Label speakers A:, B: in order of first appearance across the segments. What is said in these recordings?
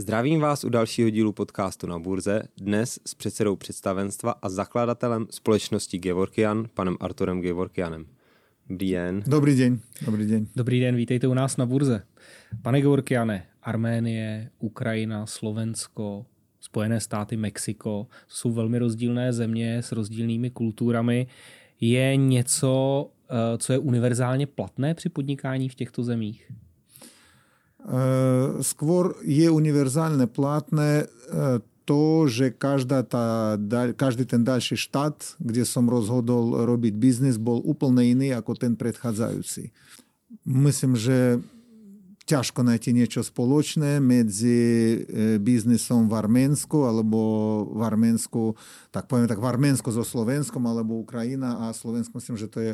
A: Zdravím vás u dalšího dílu podcastu na burze, dnes s předsedou představenstva a zakladatelem společnosti Gevorkian, panem Arturem Gevorkianem. Dobrý den.
B: Dobrý den. Dobrý den.
C: Dobrý den, vítejte u nás na burze. Pane Gevorkiane, Arménie, Ukrajina, Slovensko, Spojené státy, Mexiko, jsou velmi rozdílné země s rozdílnými kulturami. Je něco, eh, co je univerzálně platné při podnikání v těchto zemích?
B: Skôr je univerzálne platné to, že každá tá, každý ten ďalší štát, kde som rozhodol robiť biznis, bol úplne iný ako ten predchádzajúci. Myslím, že ťažko nájти niečo spoločné medzi biznisom v Arménsku alebo v Arménsku, tak poviem tak v Arménsku so Slovenskom alebo Ukrajina a Slovensko, myslím, že to je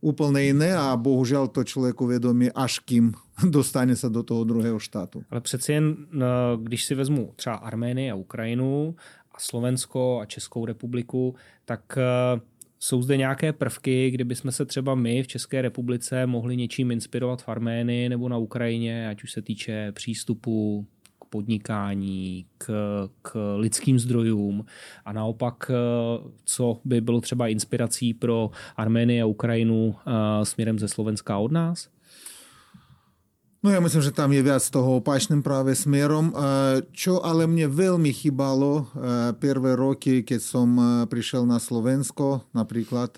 B: úplne iné a bohužel to člověk uvědomí, až kým dostane se do toho druhého štátu.
C: Ale přeci jen, no, když si vezmu třeba Arménii a Ukrajinu a Slovensko a Českou republiku, tak eh, jsou zde nějaké prvky, kdyby jsme se třeba my v České republice mohli něčím inspirovat v Arménii nebo na Ukrajině, ať už se týče přístupu podnikání, k, k lidským zdrojům a naopak, eh, co by bylo třeba inspirací pro Arménii a Ukrajinu eh, směrem ze Slovenska od nás?
B: No ja myslím, že tam je viac toho opačným práve smerom. Čo ale mne veľmi chýbalo prvé roky, keď som prišiel na Slovensko napríklad,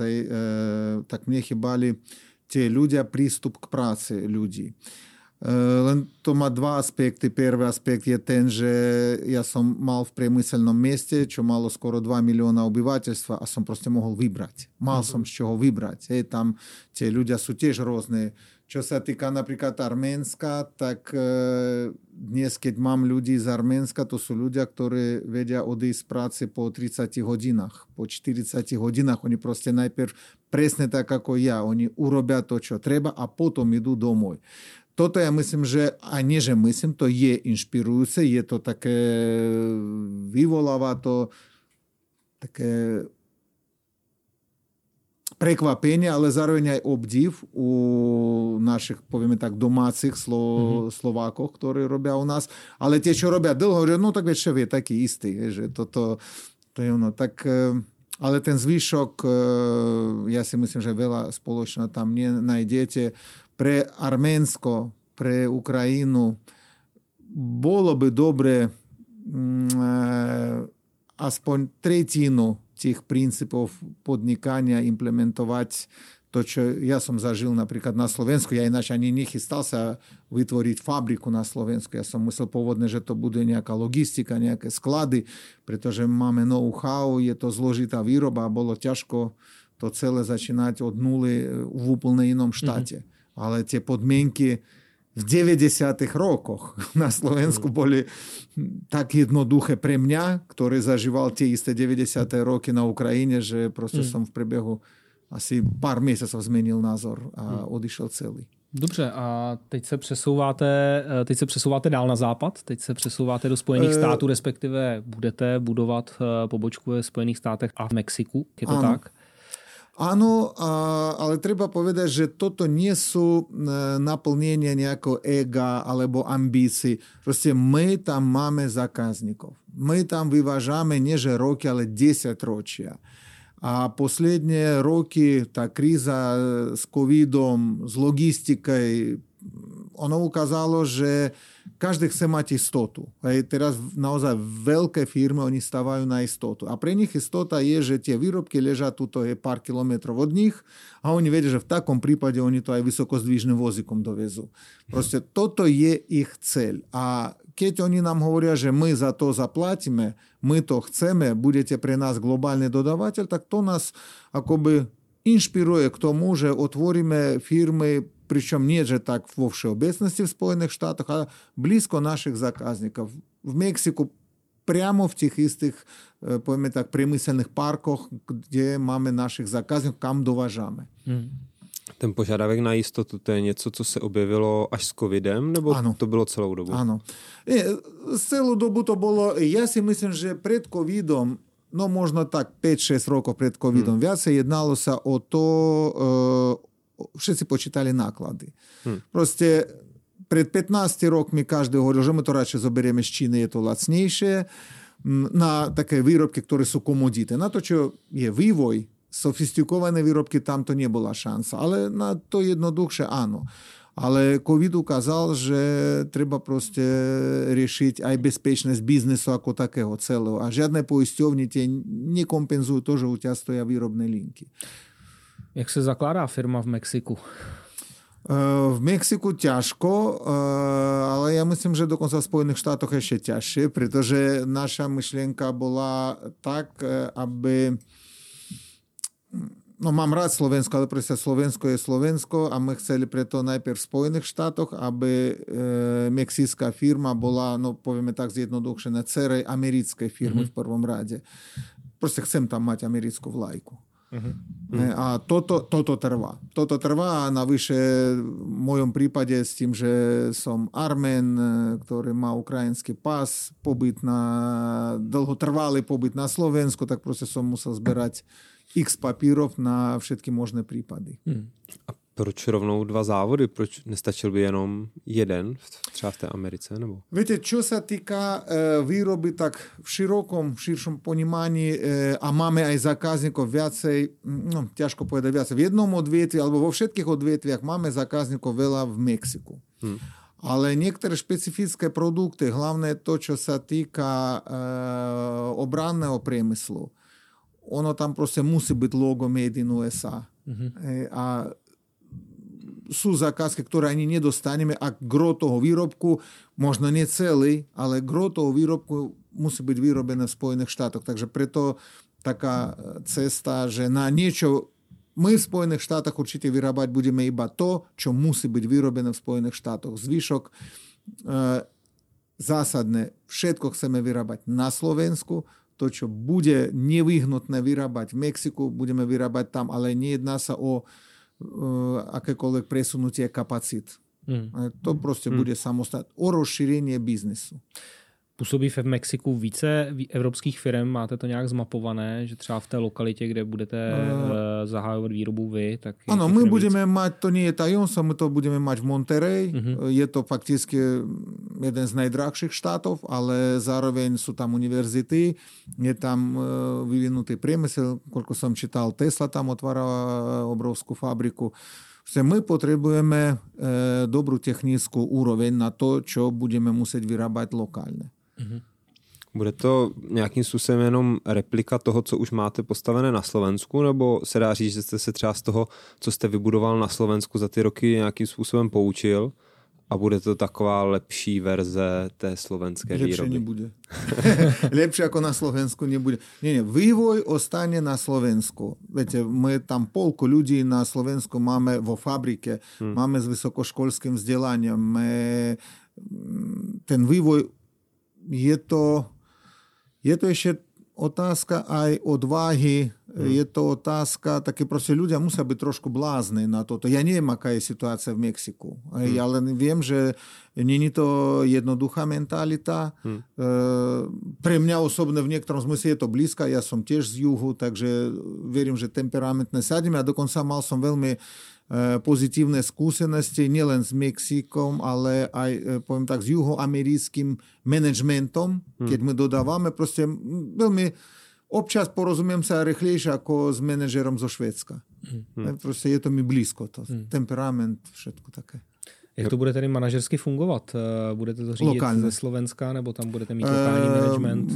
B: tak mne chýbali tie ľudia, prístup k práci ľudí. Len to má dva aspekty. Prvý aspekt je ten, že ja som mal v priemyselnom mieste, čo malo skoro 2 milióna obyvateľstva a som proste mohol vybrať. Mal som z čoho vybrať. Hej, tam tie ľudia sú tiež rôzne. Čo sa týka napríklad Arménska, tak dnes, keď mám ľudí z Arménska, to sú ľudia, ktorí vedia odísť z práce po 30 hodinách, po 40 hodinách. Oni proste najprv presne tak ako ja. Oni urobia to, čo treba a potom idú domov toto ja myslím, že a nie, že myslím, to je inšpirujúce, je to také, vyvoláva to také prekvapenie, ale zároveň aj obdiv u našich, povieme tak, domácich Slo, mm-hmm. Slovákov, ktorí robia u nás. Ale tie, čo robia dlho, že no tak večer je taký istý, že toto, to je ono. Tak, ale ten zvyšok, ja si myslím, že veľa spoločného tam nenájdete pre Arménsko, pre Ukrajinu bolo by dobre aspoň tretinu tých princípov podnikania implementovať to, čo ja som zažil napríklad na Slovensku. Ja ináč ani nechystal sa vytvoriť fabriku na Slovensku. Ja som myslel pôvodne, že to bude nejaká logistika, nejaké sklady, pretože máme know-how, je to zložitá výroba a bolo ťažko to celé začínať od nuly v úplne inom štáte. Mm-hmm ale tie podmienky v 90. rokoch na Slovensku boli tak jednoduché pre mňa, ktorý zažíval tie isté 90. roky na Ukrajine, že proste mm. som v priebehu asi pár měsíců změnil názor a mm. odišel celý.
C: Dobře, a teď se přesouváte, teď se přesouváte dál na západ, teď se přesouváte do Spojených států, respektive budete budovat pobočku ve Spojených státech a v Mexiku, je to ano. tak?
B: Áno, ale treba povedať, že toto nie sú naplnenie nejakého ega alebo ambícií. Proste my tam máme zákazníkov. My tam vyvážame nie že roky, ale 10 ročia. A posledné roky tá kríza s covidom, s logistikou, ono ukázalo, že každý chce mať istotu. Hej, teraz naozaj veľké firmy, oni stávajú na istotu. A pre nich istota je, že tie výrobky ležia tuto je pár kilometrov od nich a oni vedia, že v takom prípade oni to aj vysokozdvižným vozíkom dovezú. Proste toto je ich cel. A keď oni nám hovoria, že my za to zaplatíme, my to chceme, budete pre nás globálny dodavateľ, tak to nás akoby inšpiruje k tomu, že otvoríme firmy причем не же так во всеобъемности в Spojených Штатах, а близко наших заказников. В Мексику прямо в тих істих, повімо так, примисельних парках, де máme našich zákazníků, kam dovážeme. Hmm.
A: Ten požadavek na jistotu, to je něco, co se objevilo až s covidem, nebo ano. to bylo celou dobu?
B: Ano. Celou dobu to bylo, já si myslím, že před covidom no možno tak 5-6 rokov pred covidom hmm. viacej jednalo sa o to, všetci počítali náklady. Hmm. Proste pred 15 rokmi každý hovoril, že my to radšej zoberieme z Číny, je to lacnejšie, na také výrobky, ktoré sú komodity. Na to, čo je vývoj, sofistikované výrobky, tam to не була шанса. Але на то єднодухше ано. Але ковід указав, що треба просто рішити ай безпечність бізнесу, ако такого цілого. А жодне поїстьовні ті не компенсують, теж у тебе стоять виробні лінки.
C: Jak se zakládá firma v Mexiku?
B: V Mexiku ťažko, ale ja myslím, že dokonca v Spojených štátoch ešte ťažšie, pretože naša myšlienka bola tak, aby no mám rád Slovensko, ale proste Slovensko je Slovensko a my chceli preto najprv v Spojených štátoch, aby e, mexická firma bola, no povieme tak zjednodušené, cerej americkej firmy mm-hmm. v prvom rade. Proste chcem tam mať americkú vlajku. Uh-huh. A toto, toto trvá. Toto trvá a navyše v mojom prípade s tým, že som Armen, ktorý má ukrajinský pas, pobyt na, dlhotrvalý pobyt na Slovensku, tak proste som musel zberať x papírov na všetky možné prípady. Hmm.
A: A proč rovnou dva závody? Proč nestačil by jenom jeden, třeba v té Americe? Nebo?
B: Viete, čo sa týka e, výroby, tak v širokom, v širšom ponímaní e, a máme aj zákazníkov viacej, no ťažko povedať viacej, v jednom odvietvi alebo vo všetkých odvietviach máme zákazníkov veľa v Mexiku. Hmm. Ale niektoré špecifické produkty, hlavne to, čo sa týka e, obranného priemyslu, ono tam proste musí byť logo Made in USA. Mm-hmm. A sú zákazky, ktoré ani nedostaneme a gro toho výrobku, možno nie celý, ale gro toho výrobku musí byť vyrobené v Spojených štátoch. Takže preto taká cesta, že na niečo my v Spojených štátoch určite vyrábať budeme iba to, čo musí byť vyrobené v Spojených štátoch. Zvyšok e, zásadné, všetko chceme vyrábať na Slovensku, to, čo bude nevyhnutné vyrábať v Mexiku, budeme vyrábať tam, ale nejedná sa o akékoľvek presunutie kapacít. Mm. To prostě mm. bude samostatné. O rozšíření biznesu.
C: Působí v Mexiku více evropských firm? Máte to nějak zmapované, že třeba v té lokalitě, kde budete uh, zahájovat výrobu vy, tak...
B: Ano, my budeme mať, to nie je tajomstvo, my to budeme mať v Monterey. Uh-huh. Je to fakticky jeden z najdrahších štátov, ale zároveň sú tam univerzity, je tam vyvinutý priemysel, koľko som čítal, Tesla tam otvárala obrovskú fabriku. My potrebujeme dobrú technickú úroveň na to, čo budeme musieť vyrábať lokálne. Mm-hmm.
A: Bude to nějakým způsobem jenom replika toho, co už máte postavené na Slovensku, nebo se dá říct, že jste se třeba z toho, co jste vybudoval na Slovensku za ty roky nějakým způsobem poučil a bude to taková lepší verze té slovenské
B: Lepšie
A: výroby?
B: nebude. Lepšie ako na Slovensku nebude. Nie, nie, vývoj ostane na Slovensku. Viete, my tam polku ľudí na Slovensku máme vo fabrike, hmm. máme s vysokoškolským vzdelaním, my, ten vývoj je to, je to ešte otázka aj odvahy, mm. je to otázka, také proste ľudia musia byť trošku blázni na toto. Ja neviem, aká je situácia v Mexiku, mm. ja len viem, že není to jednoduchá mentalita. Mm. E, pre mňa osobne v niektorom zmysle je to blízka, ja som tiež z juhu, takže verím, že temperamentne sadíme a dokonca mal som veľmi pozitívne skúsenosti nielen s Mexikom, ale aj, poviem tak, s juhoamerickým managementom, keď my dodávame, proste veľmi občas porozumiem sa rýchlejšie ako s manažerom zo Švédska. Hmm. Proste je to mi blízko, to hmm. temperament, všetko také.
C: Jak to bude tedy manažersky fungovat? Budete to řídit Lokálne. ze Slovenska, nebo tam budete mít lokální management?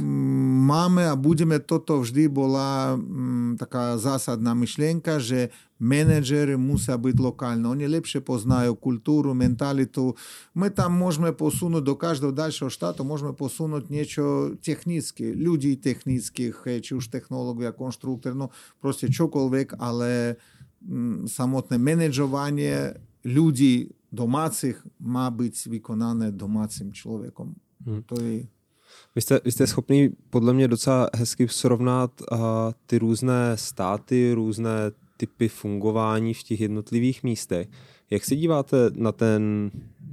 B: Máme a budeme, toto vždy bola m, taká zásadná myšlienka, že menedžery musia byť lokálne. Oni lepšie poznajú kultúru, mentalitu. My tam môžeme posunúť do každého ďalšieho štátu, môžeme posunúť niečo technické, ľudí technických, či už technológia, konštruktor, no proste čokoľvek, ale m, samotné manažovanie ľudí domácích má být vykonané domácím člověkem. Hmm. To je...
A: Vy jste, vy jste schopný podle mě docela hezky srovnat uh, ty různé státy, různé typy fungování v těch jednotlivých místech. Jak se díváte na ten,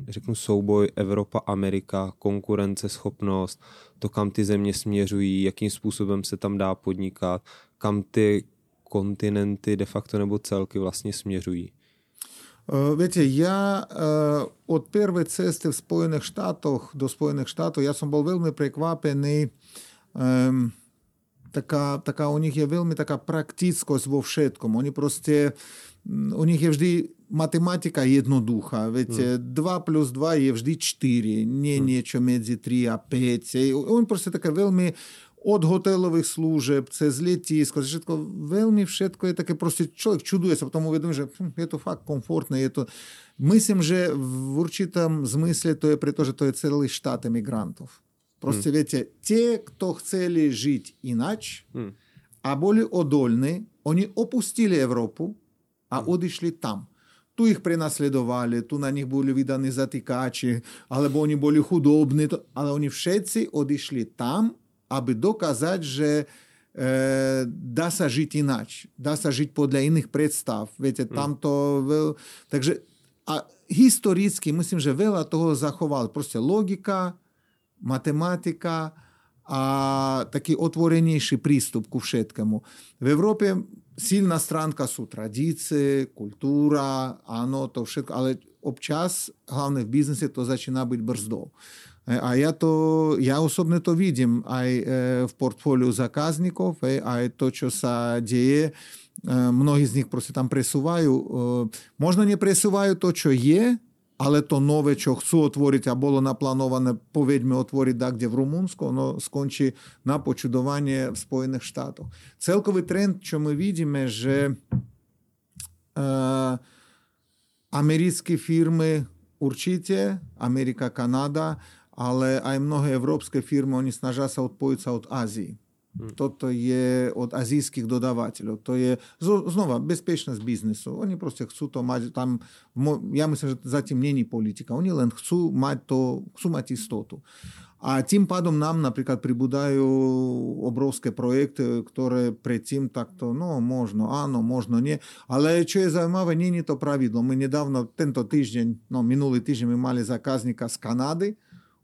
A: řeknu, souboj Evropa-Amerika, konkurenceschopnost, to, kam ty země směřují, jakým způsobem se tam dá podnikat, kam ty kontinenty de facto nebo celky vlastně směřují?
B: Viete, ja od prvej cesty v Spojených štátoch do Spojených štátov, ja som bol veľmi prekvapený. Um, taká, taká, u nich je veľmi taká praktickosť vo všetkom. Oni proste, u nich je vždy matematika jednoduchá. Viete, hmm. 2 plus 2 je vždy 4, nie hmm. niečo medzi 3 a 5. On proste také veľmi od hotelových služeb, cez letisko, všetko, veľmi všetko je také proste, človek čuduje sa, potom uvedomí, že hm, je to fakt komfortné, je to... Myslím, že v určitom zmysle to je preto, že to je celý štát emigrantov. Proste, hmm. viete, tie, kto chceli žiť inač hmm. a boli odolní, oni opustili Európu a hmm. odišli tam. Tu ich prenasledovali, tu na nich boli vydaní zatýkači, alebo oni boli chudobní, ale oni všetci odišli tam aby dokázať, že e, dá sa žiť inač, dá sa žiť podľa iných predstav. Viete, mm. tam to... Veľ... Takže a historicky myslím, že veľa toho zachoval. Proste logika, matematika a taký otvorenejší prístup ku všetkému. V Európe silná stránka sú tradície, kultúra, áno, to všetko, ale občas, hlavne v biznise, to začína byť brzdou. A ja, to, ja osobne to vidím aj v portfóliu zákazníkov, aj to, čo sa deje. Mnohí z nich proste tam presúvajú. Možno nepresúvajú to, čo je, ale to nové, čo chcú otvoriť a bolo naplánované, povedme, otvoriť tak, kde v Rumunsku, ono skončí na počudovanie v Spojených štátoch. Celkový trend, čo my vidíme, že americké firmy určite, Amerika, Kanada, ale aj mnohé európske firmy, oni snažia sa odpojiť sa od Ázii. Hmm. Toto je od azijských dodávateľov. To je znova bezpečnosť biznesu. Oni proste chcú to mať tam, ja myslím, že zatím není politika. Oni len chcú mať to, chcú mať istotu. A tým pádom nám napríklad pribúdajú obrovské projekty, ktoré predtým takto, no možno áno, možno nie. Ale čo je zaujímavé, nie je to pravidlo. My nedávno, tento týždeň, no minulý týždeň my mali zákazníka z Kanady,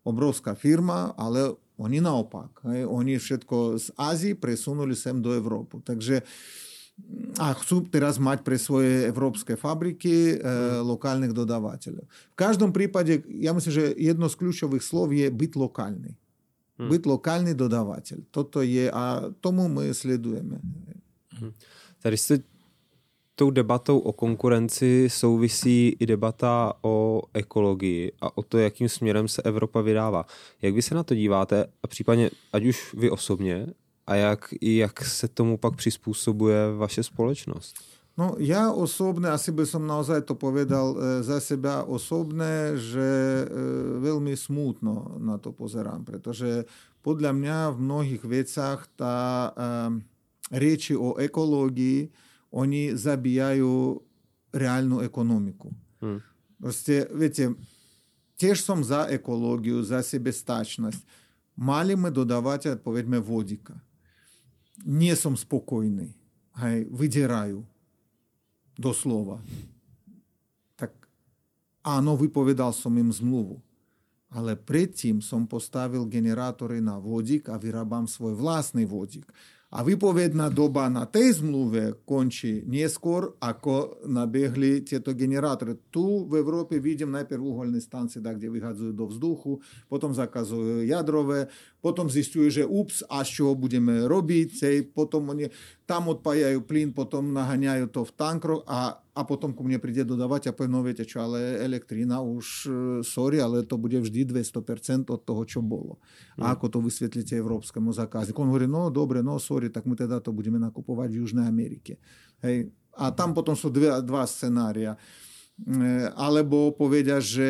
B: obrovská firma, ale oni naopak. Hej, oni všetko z Ázii presunuli sem do Európy. Takže a chcú teraz mať pre svoje európske fabriky e, lokálnych dodávateľov. V každom prípade, ja myslím, že jedno z kľúčových slov je byť lokálny. Hmm. Byť lokálny dodávateľ. Toto je a tomu my sledujeme.
A: Hmm. Tady ste tou debatou o konkurenci souvisí i debata o ekologii a o to, jakým směrem se Evropa vydává. Jak vy se na to díváte a případně, ať už vy osobně, a jak, jak se tomu pak přizpůsobuje vaše společnost?
B: No ja osobne, asi by som naozaj to povedal e, za seba osobné, že e, veľmi smutno na to pozerám, pretože podľa mňa v mnohých vecach tá e, reči o ekológii они забияют реальную экономику. Mm. Просто, видите, теж сам за экологию, за себестачность. Мали мы додавать, отповедьме, водика. Не сам спокойный, гай, выдираю до слова. Так, а ну, оно выповедал сам им змлуву. Але притім сам поставил генератори на водік, а вирабам свій власний водік. A výpovedná doba na tej zmluve končí neskôr, ako nabehli tieto generátory. Tu v Európe vidím najprv uholné stancie, tak, kde vyhadzujú do vzduchu, potom zakazujú jadrové, potom zistujú, že ups, a z čoho budeme robiť, potom oni tam odpájajú plyn, potom naháňajú to v tankroch a a potom ku mne príde dodávať a povie, no viete čo, ale elektrina už, sorry, ale to bude vždy 200% od toho, čo bolo. A ako to vysvetlíte európskemu zákazníku? On hovorí, no dobre, no sorry, tak my teda to budeme nakupovať v Južnej Amerike. Hej. A tam potom sú dve, dva scenária alebo povedia, že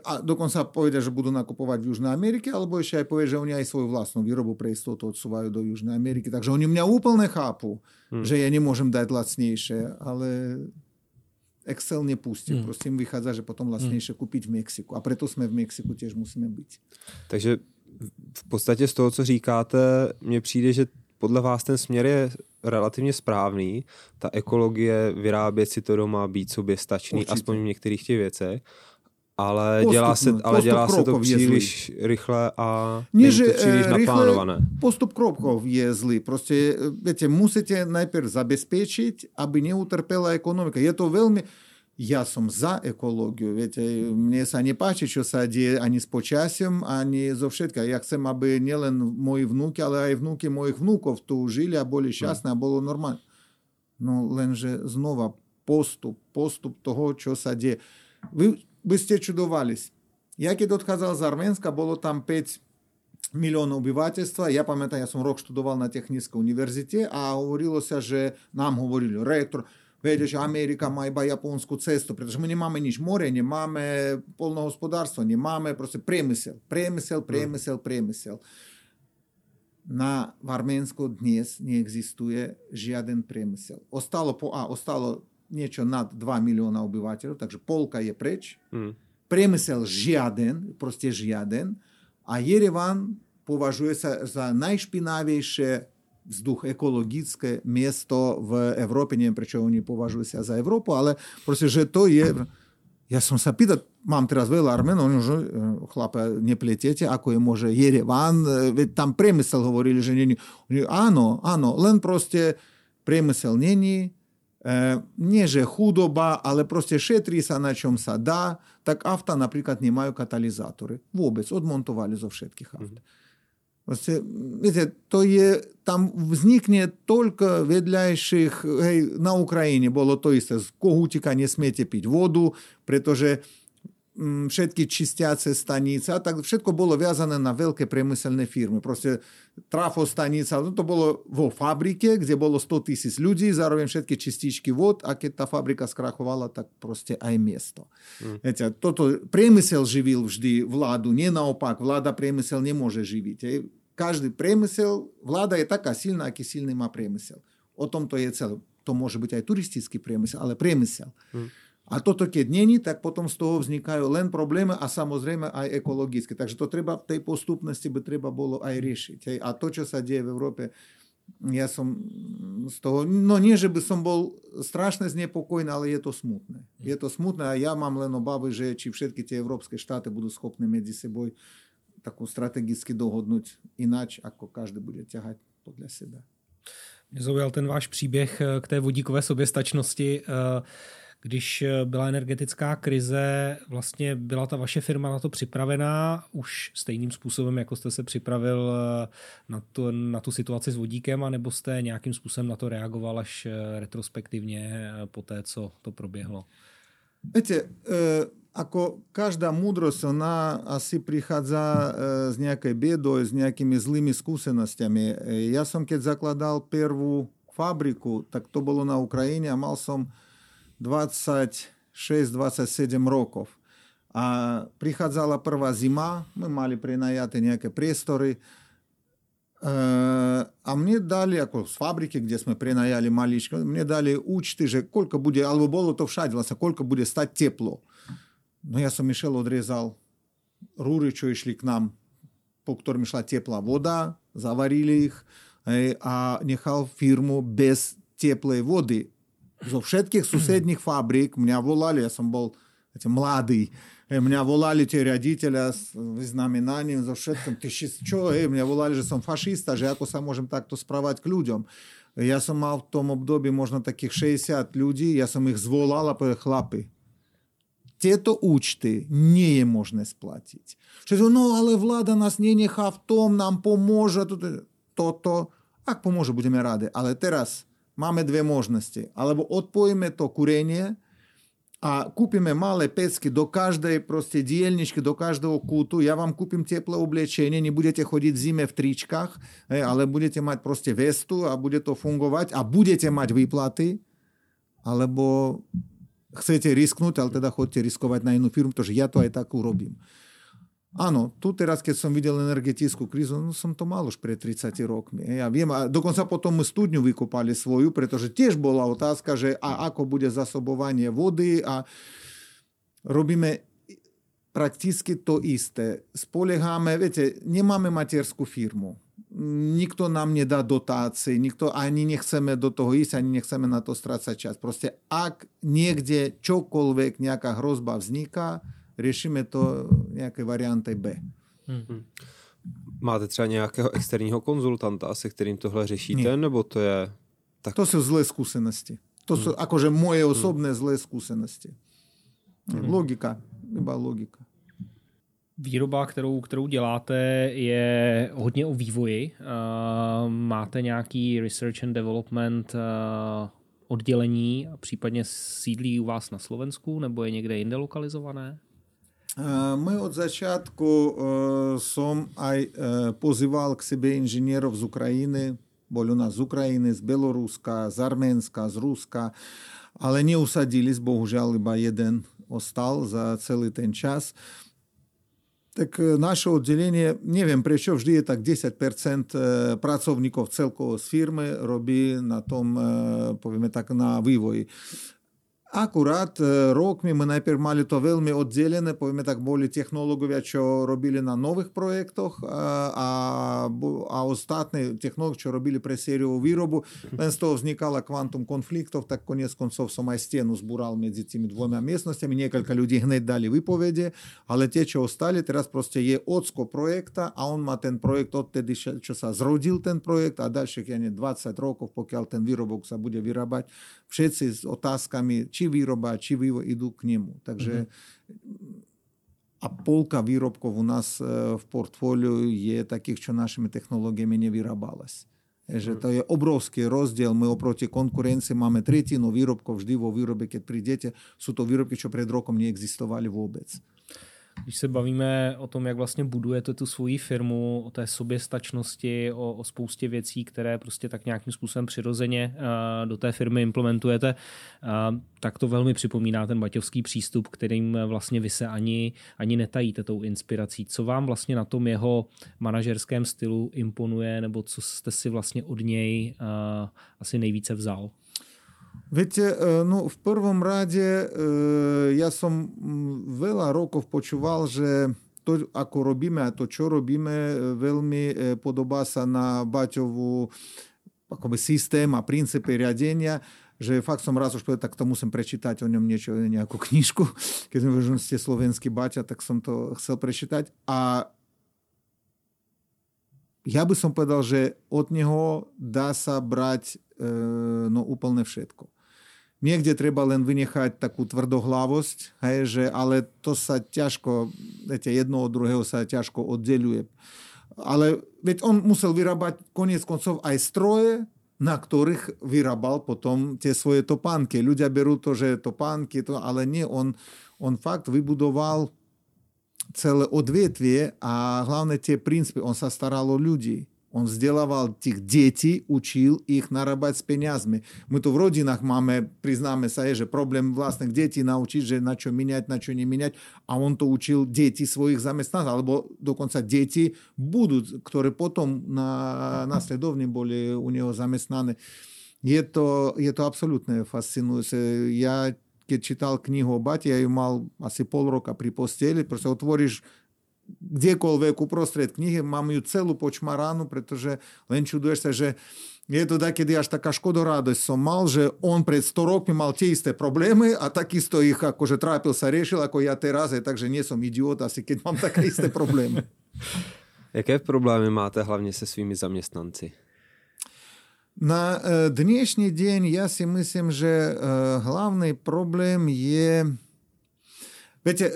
B: a dokonca povedia, že budú nakupovať v Južnej Amerike, alebo ešte aj povedia, že oni aj svoju vlastnú výrobu pre istotu odsúvajú do Južnej Ameriky. Takže oni mňa úplne chápu, hmm. že ja nemôžem dať lacnejšie, ale Excel nepustí. Hmm. Proste im vychádza, že potom lacnejšie hmm. kúpiť v Mexiku. A preto sme v Mexiku tiež musíme byť.
A: Takže v podstatě z toho, co říkáte, mně přijde, že podle vás ten směr je relativně správný. Ta ekologie, vyrábět si to doma, být sobě stačný, Určitě. aspoň v některých těch věcech. Ale postup, dělá se, ale dělá se to příliš rychle a není to příliš naplánované.
B: Postup krokov je zlý. Prostě, viete, musíte najprv zabezpečiť, aby neutrpela ekonomika. Je to veľmi... ja Э, я сам за екологію. Ведь мені са не паче, що саді ані з почасям, ані з. Я хочу, аби не лише мої внуки, але й внуки моїх внуків то жили, а були а було нормально. Ну, ленже знову поступ, поступ того, що саді. Ви, ви сте чудувались. Як я тут казав, з Арменська було там 5 мільйонів обивательства. Я пам'ятаю, я сам рок студував на технічному університеті, а говорилося, що нам говорили ректор – Amerika má iba japonskú cestu, pretože my nemáme nič more, nemáme polnohospodárstvo, nemáme proste priemysel. Priemysel, priemysel, priemysel. Na v Arménsku dnes neexistuje žiaden priemysel. Ostalo, po, a, ostalo niečo nad 2 milióna obyvateľov, takže polka je preč. Mm. Priemysel žiaden, proste žiaden. A Jerevan považuje sa za najšpinavejšie vzduch ekologické miesto v Európe. Neviem, prečo oni považujú sa za Európu, ale proste, že to je... Ja som sa pýtal, mám teraz veľa Armenov, oni že chlapa, nepletete, ako je môže Jerevan, veď tam priemysel hovorili, že není. Áno, áno, len proste priemysel není, e, nie že chudoba, ale proste šetrí sa na čom sa dá, tak auta napríklad nemajú katalizátory. Vôbec, odmontovali zo všetkých aut. Mm-hmm. Proste, viete, to je, tam vznikne toľko vedľajších, hej, na Ukrajine bolo to isté, z kohútika nesmiete piť vodu, pretože m, všetky čistiace stanice, tak všetko bolo viazané na veľké priemyselné firmy. Proste trafostanica, to bolo vo fabrike, kde bolo 100 tisíc ľudí, zároveň všetky čističky vod a keď tá fabrika skrachovala, tak proste aj miesto. Mm. Viete, toto, priemysel živil vždy vládu, nie naopak, vláda priemysel nemôže živiť. Hej. Každý priemysel, vláda je taká silná, aký silný má priemysel. O tom to je celé. To môže byť aj turistický priemysel, ale priemysel. Mm. A toto keď není, tak potom z toho vznikajú len problémy a samozrejme aj ekologické. Takže to treba v tej postupnosti by treba bolo aj riešiť. Hej. A to, čo sa deje v Európe, ja som z toho, no nie, že by som bol strašne znepokojný, ale je to smutné. Je to smutné a ja mám len obavy, že či všetky tie európske štáty budú schopné medzi sebou takú strategicky dohodnúť ináč, ako každý bude ťahať podľa seba.
C: Mě zaujal ten váš příběh k té vodíkové soběstačnosti. Když eh, byla energetická krize, vlastně byla ta vaše firma na to připravená už stejným způsobem, jako jste se připravil eh, na, to, na tu situaci s vodíkem, anebo jste nějakým způsobem na to reagoval až eh, retrospektivně po té, co to proběhlo?
B: Viete, e, ako každá múdrosť, ona asi prichádza e, s nejakej biedou, s nejakými zlými skúsenostiami. E, ja som, keď zakladal prvú fabriku, tak to bolo na Ukrajine a mal som 26-27 rokov. A prichádzala prvá zima, my mali prenajaté nejaké priestory a mne dali, ako z fabriky, kde sme prenajali maličko, mne dali účty, že koľko bude, alebo bolo to všade vlastne, koľko bude stať teplo. No ja som išiel, odrezal rúry, čo išli k nám, po ktorým išla teplá voda, zavarili ich a nechal firmu bez teplej vody zo všetkých susedných fabrík mňa volali, ja som bol mladý, mňa volali tie riaditeľa s vyznamenaním zo všetkým, ty čo, hej, mňa volali, že som fašista, že ako sa môžem takto správať k ľuďom. Ja som mal v tom období možno takých 60 ľudí, ja som ich zvolal a povedal, chlapi, tieto účty nie je možné splatiť. Čiže, no ale vláda nás nenechá v tom, nám pomôže. Toto, ak pomôže, budeme rádi. Ale máme dve možnosti. Alebo odpojíme to kurenie a kúpime malé pecky do každej proste dielničky, do každého kútu. Ja vám kúpim teplé obliečenie, nebudete chodiť v zime v tričkách, ale budete mať proste vestu a bude to fungovať a budete mať výplaty. Alebo chcete risknúť, ale teda chodte riskovať na inú firmu, pretože ja to aj tak urobím. Áno, tu teraz, keď som videl energetickú krízu, no som to mal už pred 30 rokmi. Ja viem, a dokonca potom my studňu vykopali svoju, pretože tiež bola otázka, že a ako bude zasobovanie vody a robíme prakticky to isté. Spolieháme, viete, nemáme materskú firmu. Nikto nám nedá dotácie, nikto ani nechceme do toho ísť, ani nechceme na to strácať čas. Proste ak niekde čokoľvek, nejaká hrozba vzniká, řešíme to nějaké varianty B. Hmm.
A: Máte třeba nějakého externího konzultanta, se kterým tohle řešíte, Nie. nebo to je...
B: Tak... To jsou zlé zkušenosti. To To sú akože moje osobné zlé skúsenosti. Logika, iba logika.
C: Výroba, kterou, kterou děláte, je hodně o vývoji. Uh, máte nějaký research and development uh, oddělení, případně sídlí u vás na Slovensku, nebo je někde jinde lokalizované?
B: My od začiatku som aj pozýval k sebe inžinierov z Ukrajiny. Boli u nás z Ukrajiny, z Beloruska, z Arménska, z Ruska, ale neusadili, bohužiaľ iba jeden ostal za celý ten čas. Tak naše oddelenie, neviem prečo, vždy je tak 10% pracovníkov celkovo z firmy robí na tom, povieme tak, na vývoji. Акурат э, рокмі мы напермалі то вельмі аддзелены пойме так болей технологавя що робили на новых проектах э, а, а остатны технолог що робили, пра серію вырабу з того взнікала квантум конфліктов так конец концов сама стену збурал медзі цими двома местностями. Некалькі людей, гнать далі выповеді але те що осталі teraz просто е є оцко проекта а он ма ten проект оттеды часа зродил ten проект а дальше я не 20 років покял ten вырабок будзе вырабаць všetci з отазками чи či výroba, či vývoj idú k nemu. Takže a polka výrobkov u nás v portfóliu je takých, čo našimi technológiami nevyrábalась. Že to je obrovský rozdiel. My oproti konkurencii máme tretinu výrobkov vždy vo výrobe, keď prídete. Sú to výrobky, čo pred rokom neexistovali vôbec.
C: Když se bavíme o tom, jak vlastně budujete tu svoji firmu, o té soběstačnosti, o, o spoustě věcí, které prostě tak nějakým způsobem přirozeně uh, do té firmy implementujete, uh, tak to velmi připomíná ten baťovský přístup, kterým vlastně vy se ani, ani netajíte tou inspirací. Co vám vlastně na tom jeho manažerském stylu imponuje, nebo co jste si vlastně od něj uh, asi nejvíce vzal?
B: Viete, no v prvom rade ja som veľa rokov počúval, že to, ako robíme a to, čo robíme, veľmi podobá sa na Baťovú akoby systém a princípy že fakt som raz už povedal, tak to musím prečítať o ňom niečo, nejakú knižku. Keď sme že ste slovenský Baťa, tak som to chcel prečítať. A ja by som povedal, že od neho dá sa brať no úplne všetko. Niekde treba len vynechať takú tvrdohlavosť, hej, že, ale to sa ťažko, viete, jedno od druhého sa ťažko oddeluje. Ale veď on musel vyrábať koniec koncov aj stroje, na ktorých vyrábal potom tie svoje topánky. Ľudia berú to, že topánky, to, ale nie, on, on fakt vybudoval celé odvetvie a hlavne tie princípy, on sa staral o ľudí. Он vzdelával tých detí, učil ich narábať s peniazmi. My tu v rodinách máme, priznáme sa, je, že problém vlastných detí naučiť, že na čo miniať, na čo neminiať. A on to učil deti svojich zamestnancov, alebo dokonca deti budú, ktoré potom na, následovne boli u neho zamestnané. Je to, je to absolútne fascinujúce. Ja keď čítal knihu o Bati, ja ju mal asi pol roka pri posteli, proste otvoríš kdekoľvek uprostred knihy, mám ju celú počmaránu, pretože len čuduješ sa, že je to takedy až taká škodoradosť som mal, že on pred 100 rokmi mal tie isté problémy a takisto ich akože trápil sa, riešil ako ja teraz, takže nie som idiot asi, keď mám také isté problémy.
A: Jaké problémy máte hlavně se svými zaměstnanci?
B: Na dnešný deň ja si myslím, že hlavný problém je... Viete,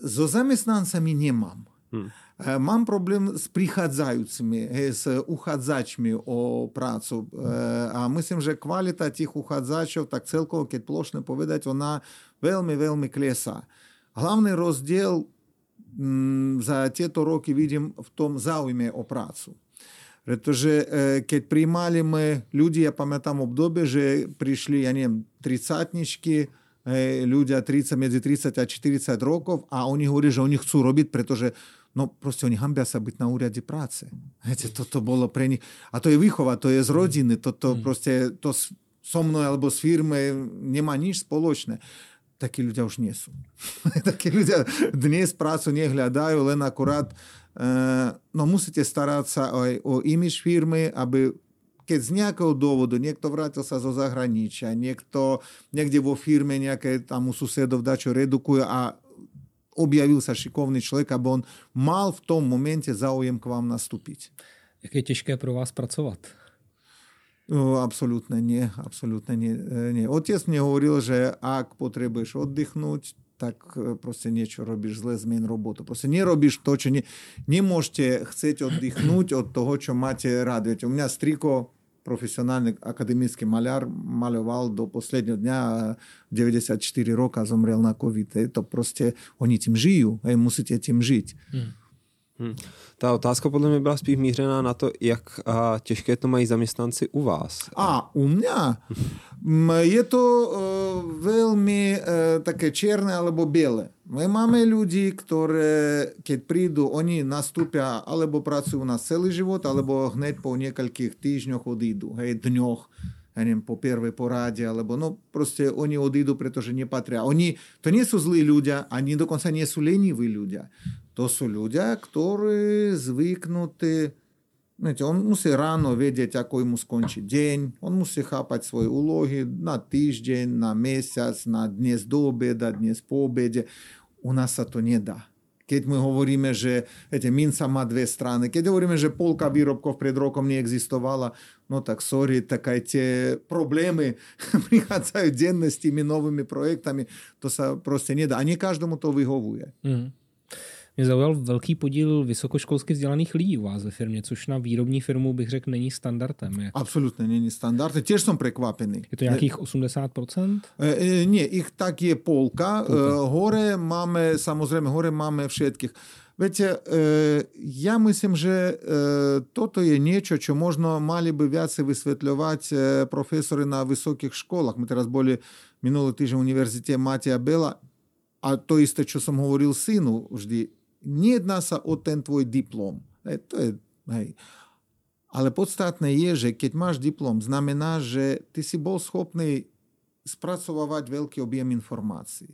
B: so zamestnancami nemám. Hmm. Mám problém s prichádzajúcimi, s uchádzačmi o prácu. A myslím, že kvalita tých uchádzačov, tak celkovo, keď plošne povedať, ona veľmi, veľmi klesá. Hlavný rozdiel za tieto roky vidím v tom záujme o prácu. Pretože keď príjmali my ľudí, ja pamätám obdobie, že prišli, ja neviem, tricátničky, ľudia 30, medzi 30 a 40 rokov a oni hovorí, že oni chcú robiť, pretože no proste oni hambia byť na úrade práce. Viete, toto bolo pre nich. A to je výchova, to je z rodiny, toto mm. proste, to so mnou alebo s firmy nemá nič spoločné. Takí ľudia už nie sú. Takí ľudia dnes prácu nehľadajú, len akurát no musíte starať sa aj o imiž firmy, aby keď z nejakého dôvodu niekto vrátil sa zo zahraničia, niekto niekde vo firme nejaké tam u susedov dačo redukuje a sa šikovný človek, aby on mal v tom momente záujem k vám nastúpiť.
C: Jak je těžké pro vás pracovat?
B: No, absolútne nie, absolútne nie, nie. Otec mne hovoril, že ak potrebuješ oddychnúť, tak proste niečo robíš zle, zmen robotu. Proste nerobíš to, čo ne, nemôžete chcieť oddychnúť od toho, čo máte rád. Viete, u mňa striko професіональний академічний маляр малював до останнього дня 94 роки зомрел на ковід. То просто вони тим живуть, а мусите тим жити.
A: Hmm. Ta otázka podle mě byla spíš mířená na to, jak a, těžké to mají zaměstnanci u vás.
B: A, u mě? Je to uh, velmi uh, také černé alebo bělé. My máme ľudí, ktoré, keď prídu, oni nastúpia, alebo pracujú na celý život, alebo hneď po niekoľkých týždňoch odídu, hej, dňoch, ja neviem, po prvej poráde, alebo no proste oni odídu, pretože nepatria. Oni, to nie sú zlí ľudia, ani dokonca nie sú leniví ľudia. To sú ľudia, ktorí zvyknutí Знаете, он мусí ráno vedieť, ako mu skončí deň, on musí chápať svoje úlohy na týždeň, na mesiac, na dnes do obeda, dnes po obede. U nás sa to nedá. Keď my hovoríme, že viete, minca má dve strany, keď hovoríme, že polka výrobkov pred rokom neexistovala, no tak sorry, tak aj tie problémy prichádzajú denne s tými novými projektami, to sa proste nedá. A nie každému to vyhovuje. Mm.
C: Mě zaujal velký podíl vysokoškolsky vzdělaných lidí u vás ve firmě, což na výrobní firmu bych řekl není standardem. Jak...
B: Absolutně není standard. Těž jsem překvapený.
C: Je to nějakých 80%?
B: E, e, nie, ich tak je polka. polka. E, hore máme, samozřejmě hore máme všetkých. Viete, ja myslím, že toto je niečo, čo možno mali by viacej vysvetľovať profesori na vysokých školách. My teraz boli minulý týždeň v univerzite Matija Bela a to isté, čo som hovoril synu vždy, nejedná sa o ten tvoj diplom. Hej, to je, hej. Ale podstatné je, že keď máš diplom, znamená, že ty si bol schopný spracovávať veľký objem informácií.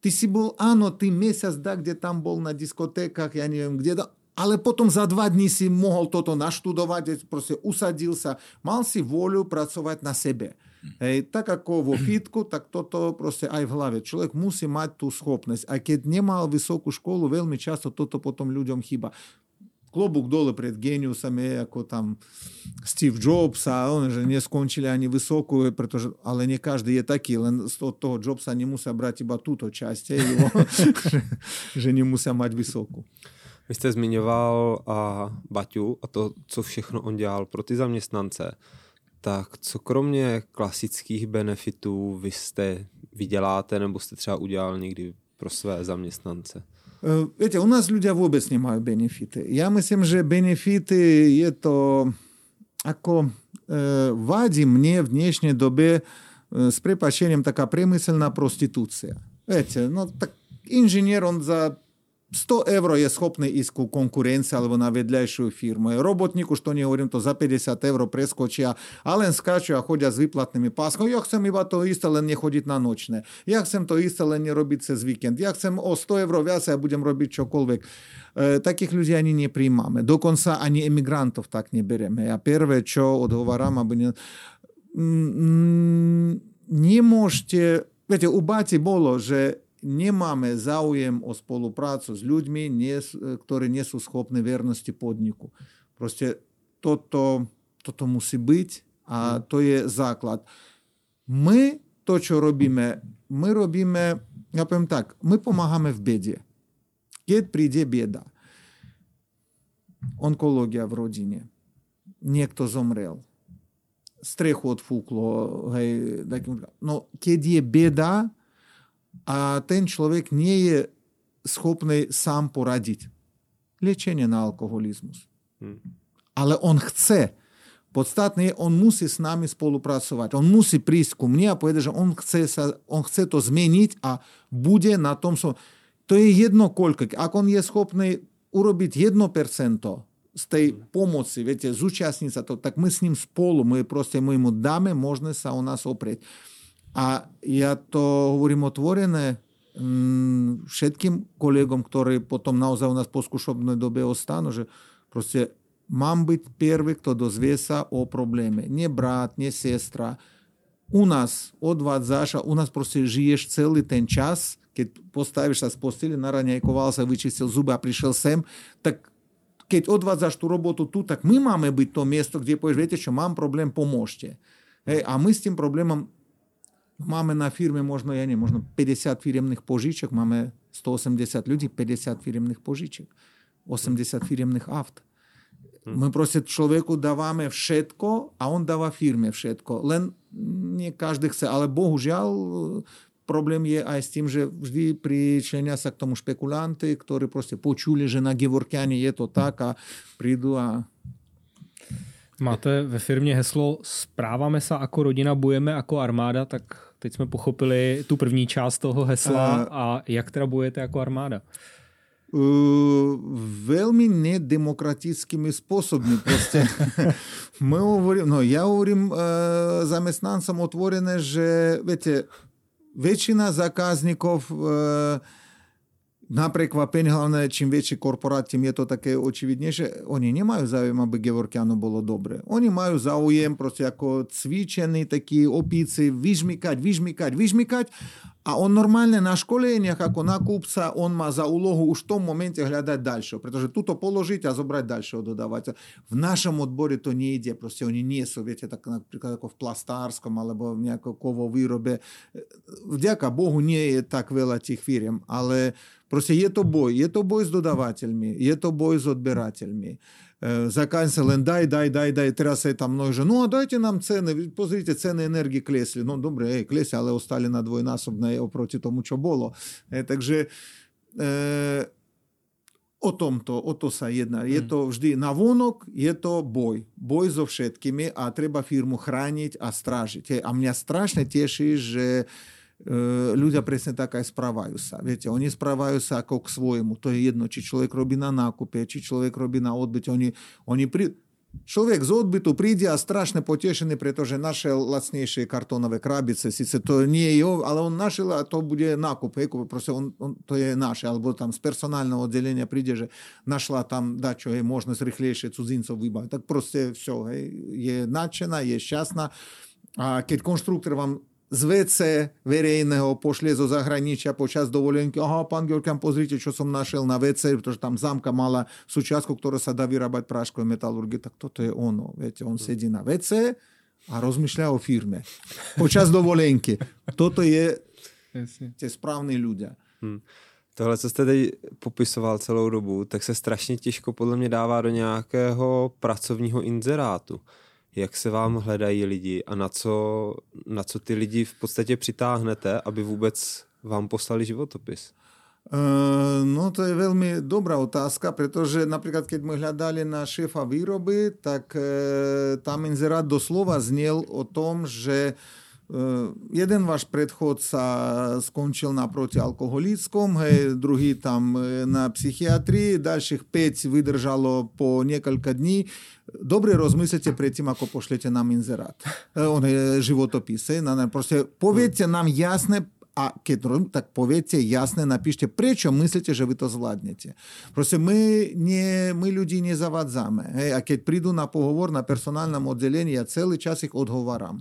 B: Ty si bol, áno, ty mesiac da, kde tam bol na diskotékach, ja neviem, kde da, ale potom za dva dní si mohol toto naštudovať, proste usadil sa, mal si vôľu pracovať na sebe. Hej, tak ako vo fitku, tak toto proste aj v hlave. Človek musí mať tú schopnosť. A keď nemal vysokú školu, veľmi často toto potom ľuďom chýba. Klobúk dole pred geniusami, ako tam Steve Jobs a on, že neskončili ani vysokú, pretože, ale nie každý je taký, len od toho Jobsa nemusia brať iba túto časť, jeho, že, že nemusia mať vysokú.
A: Vy jste zmiňoval a Baťu a to, co všechno on dělal pro ty zaměstnance. Tak co kromě klasických benefitů vy jste vyděláte nebo jste třeba udělal někdy pro své zaměstnance?
B: Viete, u nás ľudia vôbec nemajú benefity. Ja myslím, že benefity je to ako e, vadí mne v dnešnej dobe e, s prepačením taká priemyselná prostitúcia. Viete, no tak inžinier, on za 100 eur je schopný ísť ku konkurencii alebo na vedľajšiu firmu. Robotníku, što nehovorím, to za 50 eur preskočia a len skáču a chodia s výplatnými páskami. Ja chcem iba to isté, len nechodiť na nočné. Ja chcem to isté, len nerobiť cez víkend. Ja chcem o 100 eur viac a budem robiť čokoľvek. E, takých ľudí ani nepríjmame. Dokonca ani emigrantov tak nebereme. Ja prvé, čo odhováram, aby ne... Mm, nemôžete... Viete, u Bati bolo, že nemáme záujem o spoluprácu s ľuďmi, nie, ktorí nie sú schopní vernosti podniku. Proste toto, toto musí byť a to je základ. My to, čo robíme, my robíme, ja poviem tak, my pomáhame v bede. Keď príde bieda, onkológia v rodine, niekto zomrel, strechu odfúklo, hej, takým, no keď je bieda, a ten človek nie je schopný sám poradiť. Liečenie na alkoholizmus. Hmm. Ale on chce. Podstatné je, on musí s nami spolupracovať. On musí prísť ku mne a povedať, že on chce, sa, on chce to zmeniť a bude na tom... So... To je jedno koľko. Ak on je schopný urobiť 1% z tej pomoci, viete, zúčastniť sa to, tak my s ním spolu, my proste my mu dáme možnosť sa o nás oprieť. A ja to hovorím otvorené všetkým kolegom, ktorí potom naozaj u nás po skúšobnej dobe ostanú, že proste mám byť prvý, kto dozvie sa o probléme. Nie brat, nie sestra. U nás odvádzaš a u nás proste žiješ celý ten čas, keď postavíš sa z posteli, naranejkoval sa, vyčistil zuby a prišiel sem, tak keď odvádzaš tú robotu tu, tak my máme byť to miesto, kde povieš, viete čo, mám problém, pomôžte. Hej, a my s tým problémom máme na firme možno, ja neviem, možno 50 firemných požiček, máme 180 ľudí, 50 firemných požiček, 80 firemných aut. My proste človeku dávame všetko a on dáva firme všetko. Len nie každý chce, ale bohužiaľ problém je aj s tým, že vždy pričlenia sa k tomu špekulanty, ktorí proste počuli, že na Gevorkiane je to tak a prídu a
C: Máte ve firmě heslo Správáme se jako rodina, bojujeme jako armáda, tak teď jsme pochopili tu první část toho hesla a jak teda bojujete jako armáda?
B: Uh, veľmi nedemokratickými spôsobmi. Proste my hovorím, no ja hovorím uh, zamestnancom otvorené, že viete, väčšina zákazníkov uh, na prekvapenie, hlavne čím väčší korporát, tým je to také očividnejšie. Oni nemajú záujem, aby Gevorkianu bolo dobre. Oni majú záujem proste ako cvičení, takí opíci, vyžmykať, vyžmykať, vyžmykať a on normálne na školeniach ako nakupca, on má za úlohu už v tom momente hľadať ďalšieho, pretože tuto položiť a zobrať ďalšieho dodávateľa. V našom odbore to nejde, proste oni nie sú, viete, tak napríklad ako v plastárskom alebo v nejakom kovov výrobe. Vďaka Bohu nie je tak veľa tých firiem, ale Просто є то бой, є то бой з додавателями, є то бой з відбирателями. Е, Заканцелен, дай, дай, дай, дай, трясе там мною. Ну, а дайте нам ціни, позрите, ціни енергії клесли. Ну, добре, ей, клесли, але остали на двойнасобне опроти тому, що було. Е, так же, е, о том-то, о то са єдна. Є mm. то вжди навонок, є то бой. Бой зо všetkými, а треба фірму хранить, а стражити. А мене страшно тішить, що ľudia presne tak aj správajú sa. Viete, oni správajú sa ako k svojmu. To je jedno, či človek robí na nákupe, či človek robí na odbyte. Oni, oni pri... Človek z odbytu príde a strašne potešený, pretože našiel lacnejšie kartónové krabice. Sice to nie je, ale on našiel a to bude nákup. Hej, proste on, on, to je naše. Alebo tam z personálneho oddelenia príde, že našla tam dačo, hej, možnosť rýchlejšie cudzincov vybaviť. Tak proste все, hej, je nadšená, je šťastná. A keď konštruktor vám z WC verejného pošle zo zahraničia počas dovolenky. Aha, pán Georgian, pozrite, čo som našiel na WC, pretože tam zámka mala súčiastku, ktorá sa dá vyrábať práškové metalurgie. Tak toto je ono. Viete, on sedí na WC a rozmýšľa o firme. Počas dovolenky. Toto je tie správní ľudia. Hmm.
A: Tohle, co jste teď popisoval celou dobu, tak se strašně těžko podle mě dává do nějakého pracovního inzerátu jak se vám hledají lidi a na co, na co ty lidi v podstatě přitáhnete, aby vůbec vám poslali životopis?
B: Uh, no to je veľmi dobrá otázka, pretože napríklad keď sme hľadali na šéfa výroby, tak uh, tam inzerát doslova znel o tom, že jeden váš predchodca skončil na protialkoholickom, hej, druhý tam na psychiatrii, ďalších 5 vydržalo po niekoľka dní. Dobre rozmyslite predtým, ako pošlete nám inzerát. On je životopis. Hej, na, na, proste poviete nám jasné, a keď tak poviete jasne, napíšte, prečo myslíte, že vy to zvládnete. Proste my, nie, my ľudí nezavadzame. Hej, a keď prídu na pohovor na personálnom oddelení, ja celý čas ich odhovarám.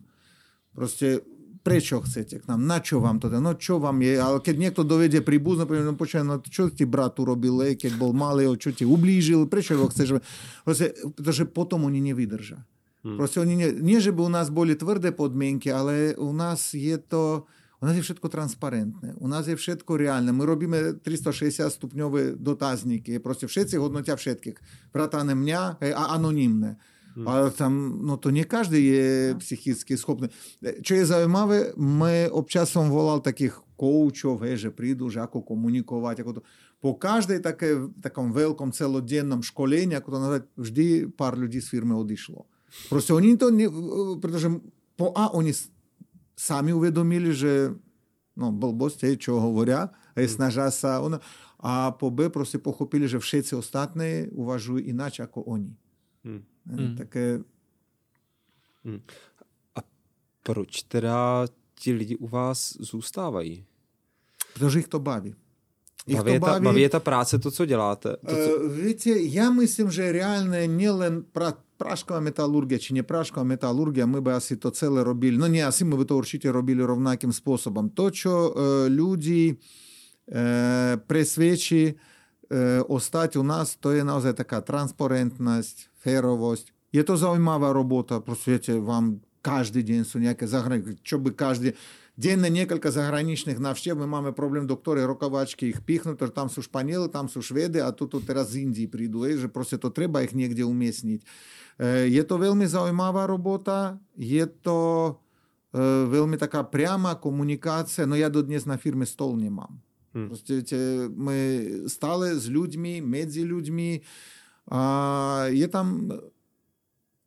B: Proste prečo chcete k nám, na čo vám to, dá, no čo vám je, ale keď niekto dovedie príbuzno, no počkaj, no čo ti brat urobil, keď bol malý, čo ti ublížil, prečo ho chceš, proste, pretože potom oni nevydržia. Hmm. Proste oni nie, nie, že by u nás boli tvrdé podmienky, ale u nás je to, u nás je všetko transparentné, u nás je všetko reálne. My robíme 360 stupňové dotazníky, proste všetci hodnotia všetkých, vrátane mňa a anonimné. Hmm. Ale tam, no to nie každý je psychicky schopný. Čo je zaujímavé, my občas som volal takých koučov, hej, že prídu, že ako komunikovať. Ako to. Po každej také, takom veľkom celodennom školení, ako to nazvať, vždy pár ľudí z firmy odišlo. Proste oni to, ne, pretože po A oni sami uvedomili, že no, blbosť, hej, čo hovoria, hej, snažia sa. Ono, a po B proste pochopili, že všetci ostatní uvažujú ináč ako oni. Hmm. Hmm. Také...
A: Hmm. A proč teda ti lidi u vás zůstávají?
B: Protože jich to baví.
A: Ich baví, to baví. Ta, baví je ta práce, to, co děláte? To, co...
B: Uh, viete, ja myslím, že reálne nielen pra, prášková metalurgia, či neprášková metalurgia, my by asi to celé robili, no nie, asi my by to určite robili rovnakým spôsobom. To, čo uh, ľudí uh, presvedčí, остать у нас, то є наozaj така транспарентність, феровость. Є то зaujímavá робота, просто viete, vám každý deň sú nejaké zahraničné, čo by každý, денно несколько заграничных навštев, мы máme проблем докторы роковачки их пихнуть, потому там sú Шпаніли, там sú Шведи, а тут, тут teraz z Індії prídu, že proste to treba ich niekde umiestniť. Je to veľmi zaujímavá robota, je to veľmi taká priama komunikácia, no ja dodnes na firme stol nemám. Просто це ми стали з людьми, між людьми. А, є там,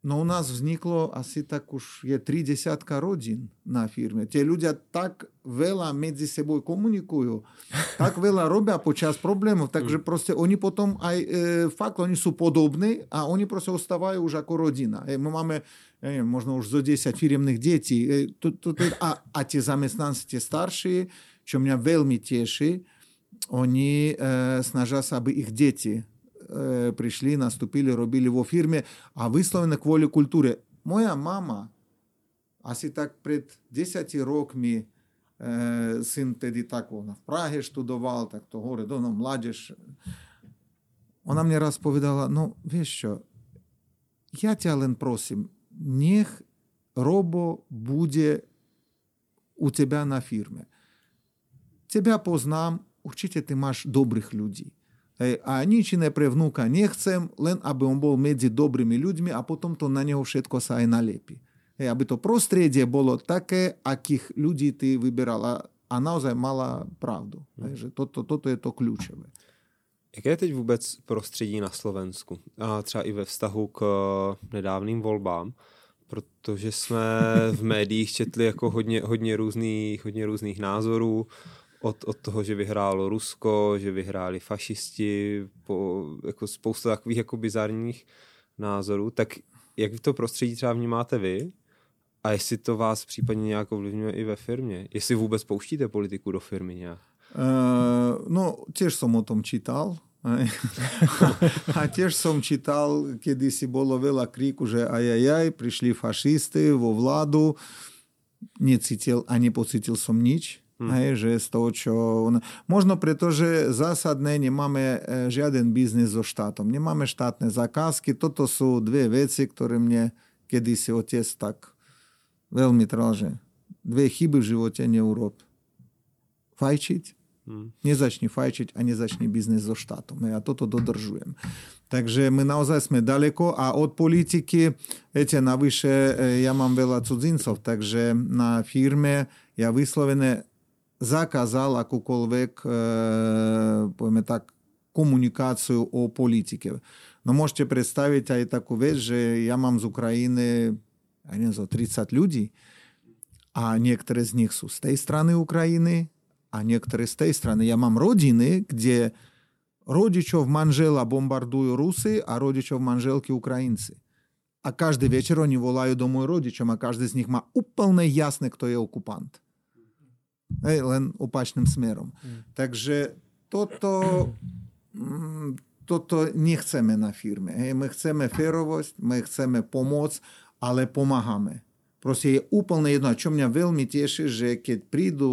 B: ну, у нас зникло асі так уж є три десятка родин на фірмі. Ті люди так вела між собою комунікують, так вела роблять під час проблем, так же просто вони потім, а е, факт, вони су подобні, а вони просто оставають уже як родина. Е, ми маємо, я не можна уж за 10 фірмних дітей, е, а, а ті заміснанці, ті старші, čo mňa veľmi teší, oni e, snažia sa, aby ich deti e, prišli, nastúpili, robili vo firme a vyslovene kvôli kultúre. Moja mama asi tak pred 10 rokmi e, syn tedy tak ona v Prahe študoval, tak to горе, да, ну, младіж. Вона мені раз повідала, ну, віж що, я тебя, Лен, просим, нех робо буде у тебя на фірмі. Тебя познам, určite ty máš dobrých ľudí. A nič iné pre vnúka nechcem, len aby on bol medzi dobrými ľuďmi a potom to na neho všetko sa aj nalepí. Hej, aby to prostredie bolo také, akých ľudí ty vyberal. A, a naozaj mala pravdu. Hej, že toto, toto je to kľúčové.
A: Jaké je teď vůbec prostředí na Slovensku? A třeba i ve vztahu k nedávným volbám, protože jsme v médiích četli jako hodně, hodně, různých, hodně různých názorů od, od toho, že vyhrálo Rusko, že vyhráli fašisti, po, jako spousta takových jako bizarních názorů, tak jak to prostředí třeba vnímáte vy? A jestli to vás případně nějak ovlivňuje i ve firmě? Jestli vůbec pouštíte politiku do firmy nějak?
B: Uh, no, tiež som o tom čítal. a tiež som čítal, kedy si bolo veľa kríku, že ajajaj, prišli fašisty vo vládu. Necítil a nepocítil som nič. Hmm. Hej, že z toho, čo... Možno preto, že zásadné nemáme žiaden biznis so štátom. Nemáme štátne zakázky. Toto sú dve veci, ktoré mne kedysi otec tak veľmi trval, že dve chyby v živote neurob. Fajčiť, hmm. nezačni fajčiť a nezačni biznis so štátom. Ja toto dodržujem. Takže my naozaj sme daleko a od politiky, viete, navyše ja mám veľa cudzincov, takže na firme ja vyslovene zakázal akúkoľvek, e, povieme tak, komunikáciu o politike. No môžete predstaviť aj takú vec, že ja mám z Ukrajiny, ja neviem, zo 30 ľudí a niektoré z nich sú z tej strany Ukrajiny a niektoré z tej strany. Ja mám rodiny, kde rodičov manžela bombardujú Rusy a rodičov manželky Ukrajinci. A každý večer oni volajú domov rodičom a každý z nich má úplne jasné, kto je okupant. Hej, len opačným smerom. Mm. Takže toto, mm, toto nechceme na firme. Hej. My chceme férovosť, my chceme pomôcť, ale pomáhame. Proste je úplne jedno. Čo mňa veľmi teší, že keď prídu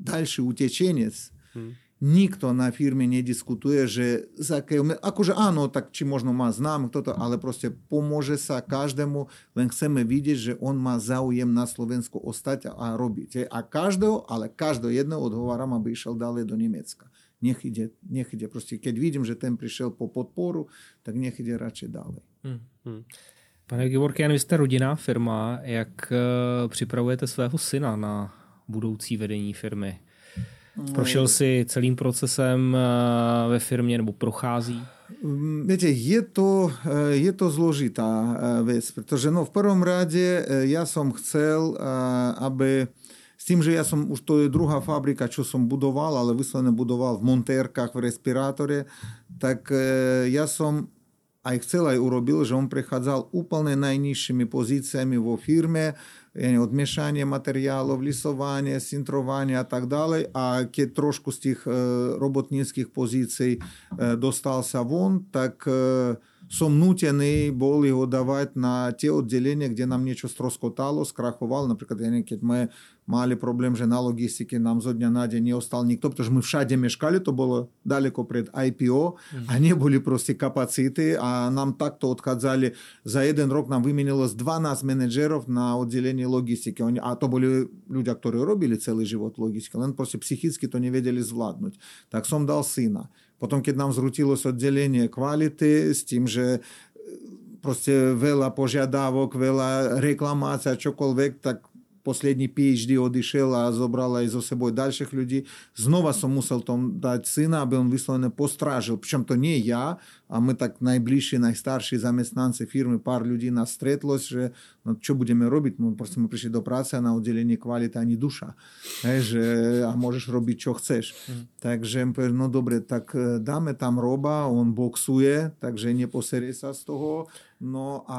B: ďalší utečenec, mm nikto na firme nediskutuje, že za akože áno, tak či možno má znám toto, ale proste pomôže sa každému, len chceme vidieť, že on má záujem na Slovensku ostať a robiť. A každého, ale každého jedného odhováram, aby išiel ďalej do Nemecka. Nech ide, nech ide. Proste keď vidím, že ten prišiel po podporu, tak nech ide radšej ďalej. Hmm, hmm.
C: Pane Givorkian, vy jste rodina, firma. Jak uh, připravujete svého syna na budoucí vedení firmy? Prošel si celým procesem eh, ve firmě nebo prochází?
B: Mm, viete, je to, eh, je to zložitá eh, vec, pretože no, v prvom rade ja som chcel, aby s tým, že ja som, už to je druhá fabrika, čo som budoval, ale vyslovene budoval v montérkach, v respirátore, tak ja som aj chcel, aj urobil, že on prechádzal úplne najnižšími pozíciami vo firme, od miešania materiálov, lisovania, sintrovania a tak ďalej. A keď trošku z tých robotníckých pozícií dostal sa von, tak som nutený bol ho dávať na tie oddelenia, kde nám niečo stroskotalo, skrachovalo. Napríklad, ja keď my mali problem, że na logistyki nam z dnia na dzień nie ostał nikt, ponieważ my wszędzie mieszkali, to było daleko przed IPO, a nie byli proste kapacity, a nam tak to odkazali. Za jeden rok nam wymienilo z 12 menedżerów na oddzielenie logistyki, Oni, a to byli ludzie, którzy robili cały żywot logistyki, ale proste psychicznie to nie wiedzieli zwładnąć. Tak som dał syna. Potem, kiedy nam zwróciloś oddzielenie quality z tym, że prostě veľa požiadavok, veľa reklamácia, čokoľvek, tak последний PhD odišiel a zobral aj so sebou ďalších ľudí. Znova som musel tom dať syna, aby on vyslovene postrážil. Pričom to nie ja, a my tak najbližší, najstarší zamestnanci firmy, pár ľudí nás stretlos, že no, čo budeme robiť? My proste my prišli do práce na oddelenie kvality ani duša. Hej, že, a môžeš robiť, čo chceš. Mm. Takže no dobre, tak dáme tam roba, on boxuje, takže neposerie sa z toho. No a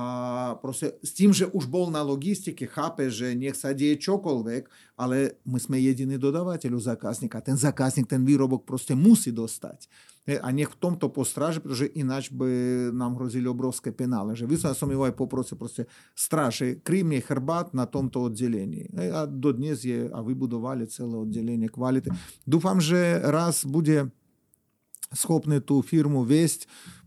B: proste s tým, že už bol na logistike, chápe, že nech sa deje čokoľvek, ale my sme jediný dodávateľ u zákazníka. Ten zákazník ten výrobok proste musí dostať. A nech v tomto postráže, pretože ináč by nám hrozili obrovské penále. Že vyslovene som jeho aj poprosil proste stráže, kryj mne chrbát na tomto oddelení. A dodnes je a vybudovali celé oddelenie kvality. Dúfam, že raz bude schopný tú firmu viesť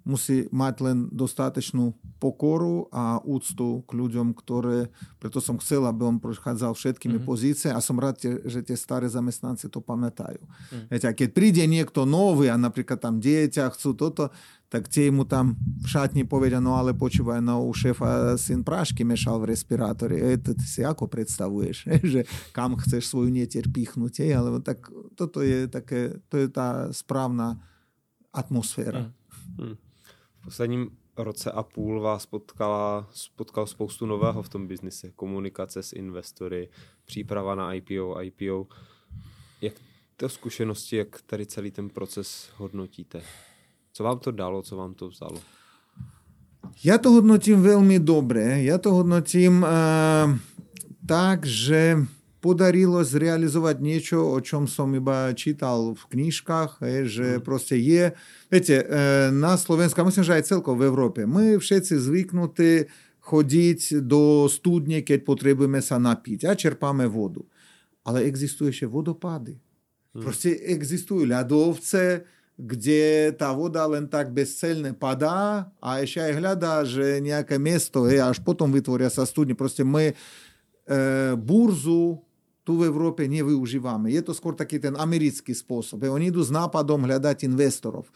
B: musí mať len dostatečnú pokoru a úctu k ľuďom, ktoré, preto som chcel, aby on prechádzal všetkými mm-hmm. pozície a som rád, že tie staré zamestnanci to pamätajú. Mm. Viete, a keď príde niekto nový a napríklad tam dieťa chcú toto, tak tie mu tam v šatni povedia, no ale počúvaj, no u šéfa syn prášky mešal v respirátori. E, to ty si ako predstavuješ, že kam chceš svoju netier pichnúť, alebo tak toto je také, to je tá správna atmosféra. Mm. Mm
A: posledním roce a půl vás potkala, potkal spoustu nového v tom biznise. Komunikace s investory, příprava na IPO, IPO. Jak to zkušenosti, jak tady celý ten proces hodnotíte? Co vám to dalo, co vám to vzalo?
B: Já to hodnotím velmi dobré. Já to hodnotím uh, tak, že podarilo zrealizovať niečo, o čom som iba čítal v knižkách, je, že mm. proste je, viete, na Slovensku, a myslím, že aj celkovo v Európe, my všetci zvyknutí chodiť do studne, keď potrebujeme sa napiť a čerpáme vodu. Ale existujú ešte vodopády. Mm. Proste existujú ľadovce, kde tá voda len tak bezcelne padá a ešte aj hľadá, že nejaké miesto, je, až potom vytvoria sa studne. Proste my e, burzu tu v Európe nevyužívame. Je to skôr taký ten americký spôsob. Oni idú s nápadom hľadať investorov.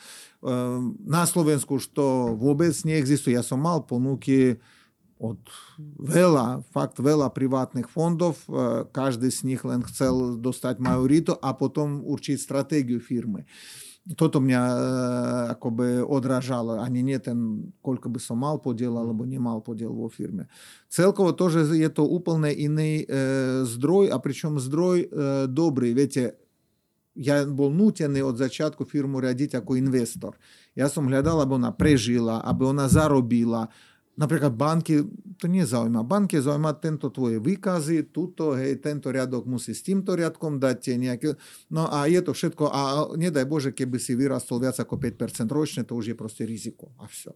B: Na Slovensku už to vôbec neexistuje. Ja som mal ponuky od veľa, fakt veľa privátnych fondov. Každý z nich len chcel dostať majoritu a potom určiť stratégiu firmy toto mňa akoby odrážalo, ani nie ten, koľko by som mal podiel alebo nemal podiel vo firme. Celkovo to, že je to úplne iný e, zdroj a pričom zdroj e, dobrý. Viete, ja bol nútený od začiatku firmu riadiť ako investor. Ja som hľadal, aby ona prežila, aby ona zarobila, Napríklad banky, to nezaujíma. Banky zaujíma tento tvoje výkazy, tuto, hej, tento riadok musí s týmto riadkom dať tie nejaké... No a je to všetko, a nedaj Bože, keby si vyrastol viac ako 5% ročne, to už je proste riziko. A все.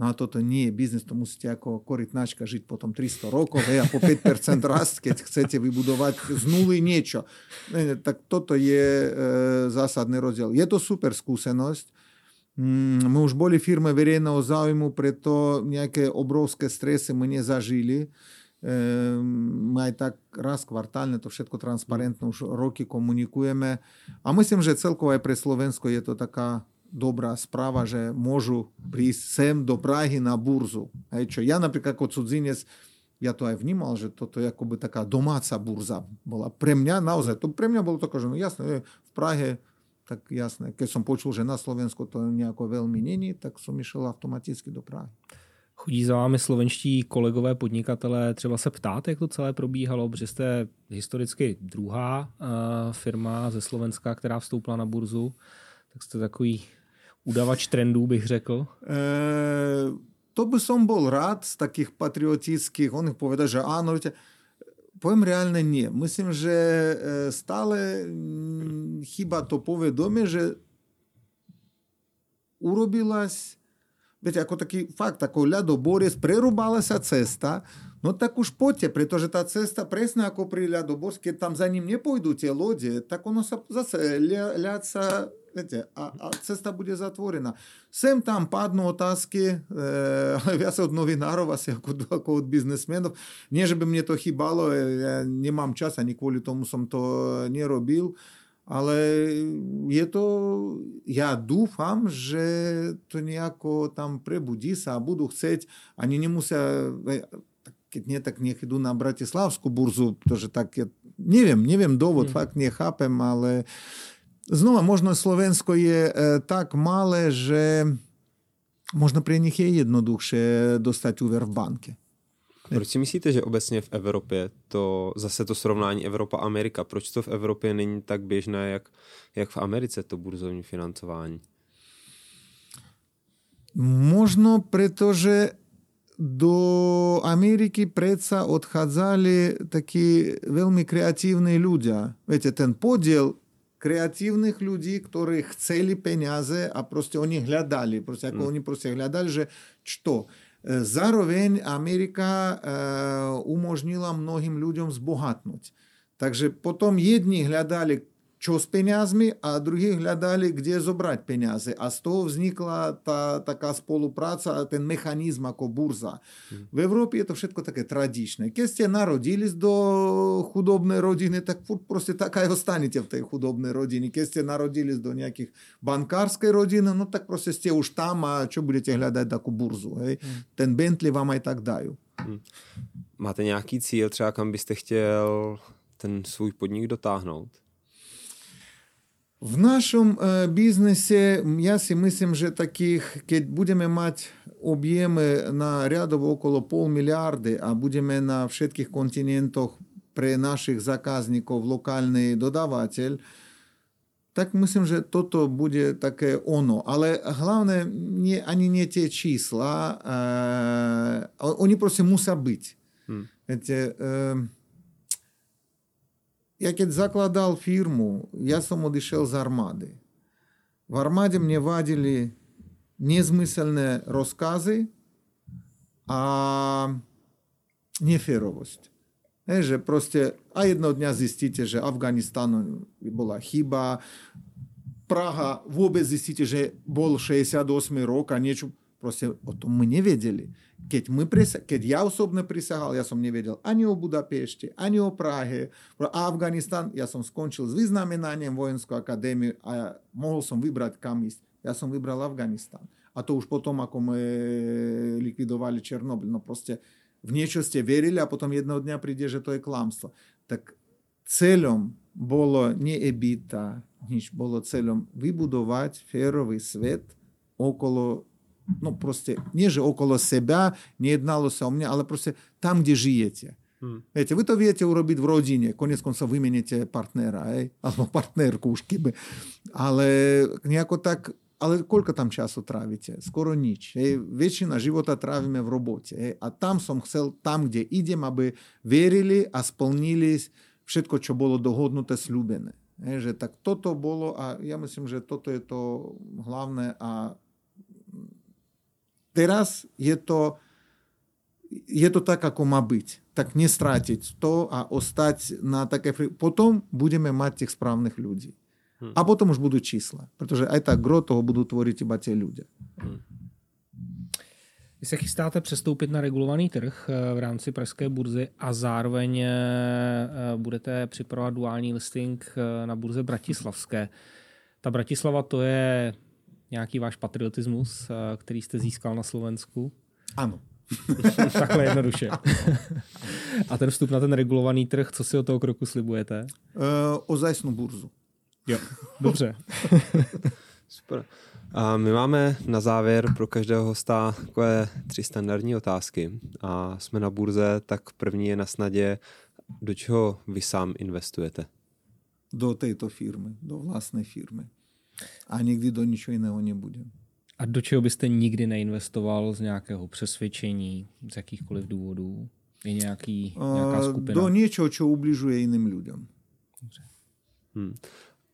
B: No a toto nie je biznis, to musíte ako korytnačka žiť potom 300 rokov hej, a po 5% rast, keď chcete vybudovať z nuly niečo. Tak toto je e, zásadný rozdiel. Je to super skúsenosť, мы už boli firme verejného záujmu, preto nejaké obrovské stresy my nezažili. My aj tak raz kvartálne to všetko transparentne už roky komunikujeme. A myslím, že celkovo aj pre Slovensko je to taká dobrá správa, že môžu prísť sem do Prahy na burzu. Hej, čo ja napríklad ako cudzinec ja to aj vnímal, že toto je akoby taká domáca burza bola. Pre mňa naozaj, to pre mňa bolo také, že no jasné, v Prahe tak jasné. Keď som počul, že na Slovensku to nejako veľmi není, tak som išiel automaticky do Prahy.
C: Chodí za vámi slovenští kolegové podnikatelé třeba se ptát, jak to celé probíhalo, protože jste historicky druhá uh, firma ze Slovenska, která vstoupila na burzu, tak jste takový udavač trendů, bych řekl. E,
B: to by som bol rád z takých patriotických, on povedal, že áno, viete, Powiem realnie nie. Myślę, że stale m, chyba to powiadomie, że urobiłaś, wiecie, jako taki fakt, jako lядоборець, прерубалася cesta, no tak już pocie, pretože ta cesta presne ako pri ľadoborskie, tam za nim nepôjdu tie lode, tak ono sa zase ľaca Viete, a, a cesta bude zatvorená. Sem tam padnú otázky, e, ale viac od novinárov asi ako, ako od biznesmenov. Nie, že by mne to chýbalo, ja nemám čas, ani kvôli tomu som to nerobil, ale je to, ja dúfam, že to nejako tam prebudí sa a budú chceť, ani nemusia, keď nie, tak nech idú na Bratislavskú burzu, pretože tak, ja, neviem, neviem dôvod, mm. fakt nechápem, ale Možno Slovensko je tak malé, že možno pre nich je jednoduchšie dostať úver v banke.
A: Proč si myslíte, že obecně v Evropě to zase to srovnání Evropa-Amerika, proč to v Evropě není tak běžné, jak, jak v Americe to burzovní financování?
B: Možno pretože do Ameriky predsa odchádzali takí veľmi kreatívni ľudia. Viete, ten podiel креативных людей, которые хотели пенязе, а просто они глядали, просто mm. они просто глядали, že что. Zároveň Amerika umožnila mnohým ľuďom zbohatnúť. Takže potom jedni hľadali čo s peniazmi a druhí hľadali, kde zobrať peniaze. A z toho vznikla tá taká spolupráca a ten mechanizm ako burza. Mm. V Európe je to všetko také tradičné. Keď ste narodilись do chudobnej rodiny, tak proste tak aj ostanete v tej chudobnej rodine. Keď ste narodilись do nejakých bankárskej rodiny, no tak proste ste už tam a čo budete hľadať takú burzu. Hej? Mm. Ten Bentley vám aj tak dajú. Mm.
A: Máte nějaký cíl, třeba kam byste chtěl ten svůj podnik dotáhnout?
B: В нашем э, бізнесі, я си мислим же таких, keď будемо мати об'єми на рядово около полмільярди, а будемо на всіх континентах при наших заказників локальний додаватель, так мислим, що то буде таке оно. Але головне, не, ані не ті числа, а, вони просто мусять бути. Mm. Эти, э, я keď закладал фирму, я сам odišiel z armády. В армаде мне вадили незмысленные рассказы, а неферовость. Že proste, a jedného dňa zistíte, že Afganistan bola chyba, Praha vôbec zistíte, že bol 68 rok a niečo, proste o tom my nevedeli. Keď, my prisa- keď ja osobne prisahal, ja som nevedel ani o Budapešti, ani o Prahe. Pro Afganistan, ja som skončil s vyznamenaním vojenskú akadémiu a mohol som vybrať kam ísť. Ja som vybral Afganistan. A to už potom, ako my likvidovali Černobyl. No proste v niečo ste verili a potom jedného dňa príde, že to je klamstvo. Tak celom bolo nie ebita, nič, bolo celom vybudovať férový svet okolo ну, просто, не же около себя, не jednalo sa o mňa, ale proste tam, kde žijete. Hmm. Viete, vy to viete urobiť v rodine, konec konca vymenete partnera, hej? alebo partnerku už keby. Ale nejako tak, ale koľko tam času trávite? Skoro nič. Hej? Väčšina života trávime v robote. Hej? A tam som chcel, tam, kde idem, aby verili a splnili všetko, čo bolo dohodnuté, slúbené. Hej? Že tak toto bolo a ja myslím, že toto je to hlavné a Teraz je to, je to tak, ako má byť. Tak nestratiť to a ostať na také... Potom budeme mať tých správnych ľudí. Hmm. A potom už budú čísla. Pretože aj tak gro toho budú tvoriť iba tie ľudia. Hmm.
C: Vy se chystáte přestoupit na regulovaný trh eh, v rámci Pražské burzy a zároveň eh, budete připravovat duální listing eh, na burze Bratislavské. Ta Bratislava to je nějaký váš patriotismus, eh, který jste získal na Slovensku?
B: Ano.
C: Takhle jednoduše. A ten vstup na ten regulovaný trh, co si od toho kroku slibujete?
B: Uh, ozajstnou burzu.
C: Jo, dobře.
A: Super. A my máme na závěr pro každého hosta takové tři standardní otázky. A jsme na burze, tak první je na snadě, do čeho vy sám investujete?
B: Do této firmy, do vlastní firmy a nikdy do ničeho jiného nebude.
C: A do čeho byste nikdy neinvestoval z nějakého přesvědčení, z jakýchkoliv důvodů? Je nějaký, nějaká skupina?
B: Do něčeho, co ubližuje jiným lidem.
A: Hmm.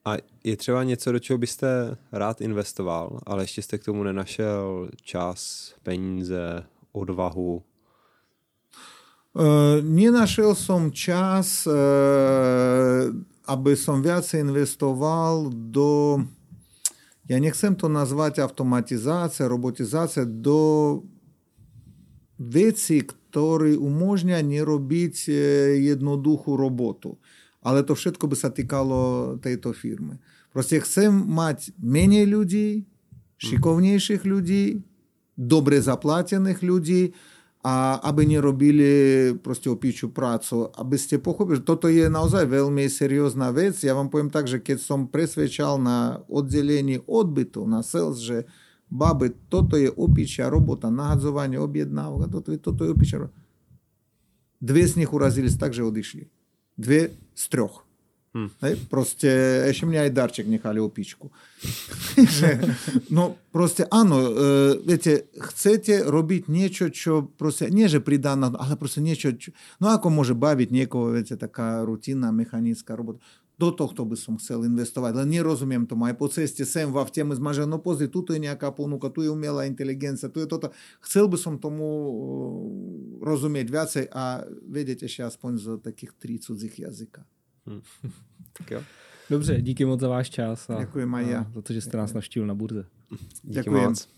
A: A je třeba něco, do čeho byste rád investoval, ale ještě jste k tomu nenašel čas, peníze, odvahu?
B: Uh, nenašel som čas, uh, aby som viac investoval do, ja nechcem to nazvať automatizácia, robotizácia, do vecí, ktoré umožňa nerobiť jednoduchú robotu. Ale to všetko by sa týkalo tejto firmy. Proste chcem mať menej ľudí, šikovnejších ľudí, dobre zaplatených ľudí, a aby nerobili proste opíču prácu. Aby ste pochopili, toto je naozaj veľmi seriózna vec. Ja vám poviem tak, že keď som presvedčal na oddelení odbytu, na sales, že baby, toto je opičia robota, nahadzovanie objednávok, toto, toto je opičia robota. Dve z nich urazili tak, že odišli. Dve z troch. Hm. Hej, proste ešte mňa aj darček nechali opičku. že, no proste áno, e, viete, chcete robiť niečo, čo proste, nie že pridá na, ale proste niečo, čo, no ako môže baviť niekoho, viete, taká rutinná mechanická robota. Do tohto by som chcel investovať, len nerozumiem tomu. Aj po ceste sem v avte my sme, že no pozri, tu je nejaká ponuka, tu je umelá inteligencia, tu je toto. Chcel by som tomu rozumieť viacej a vedieť ešte aspoň z takých tri cudzích jazyka. Hmm.
C: tak jo. Dobře, díky moc za váš čas
B: a, Děkuji, Maja.
C: a za to, že jste nás navštívil na burze.
B: Díky Děkuji. moc.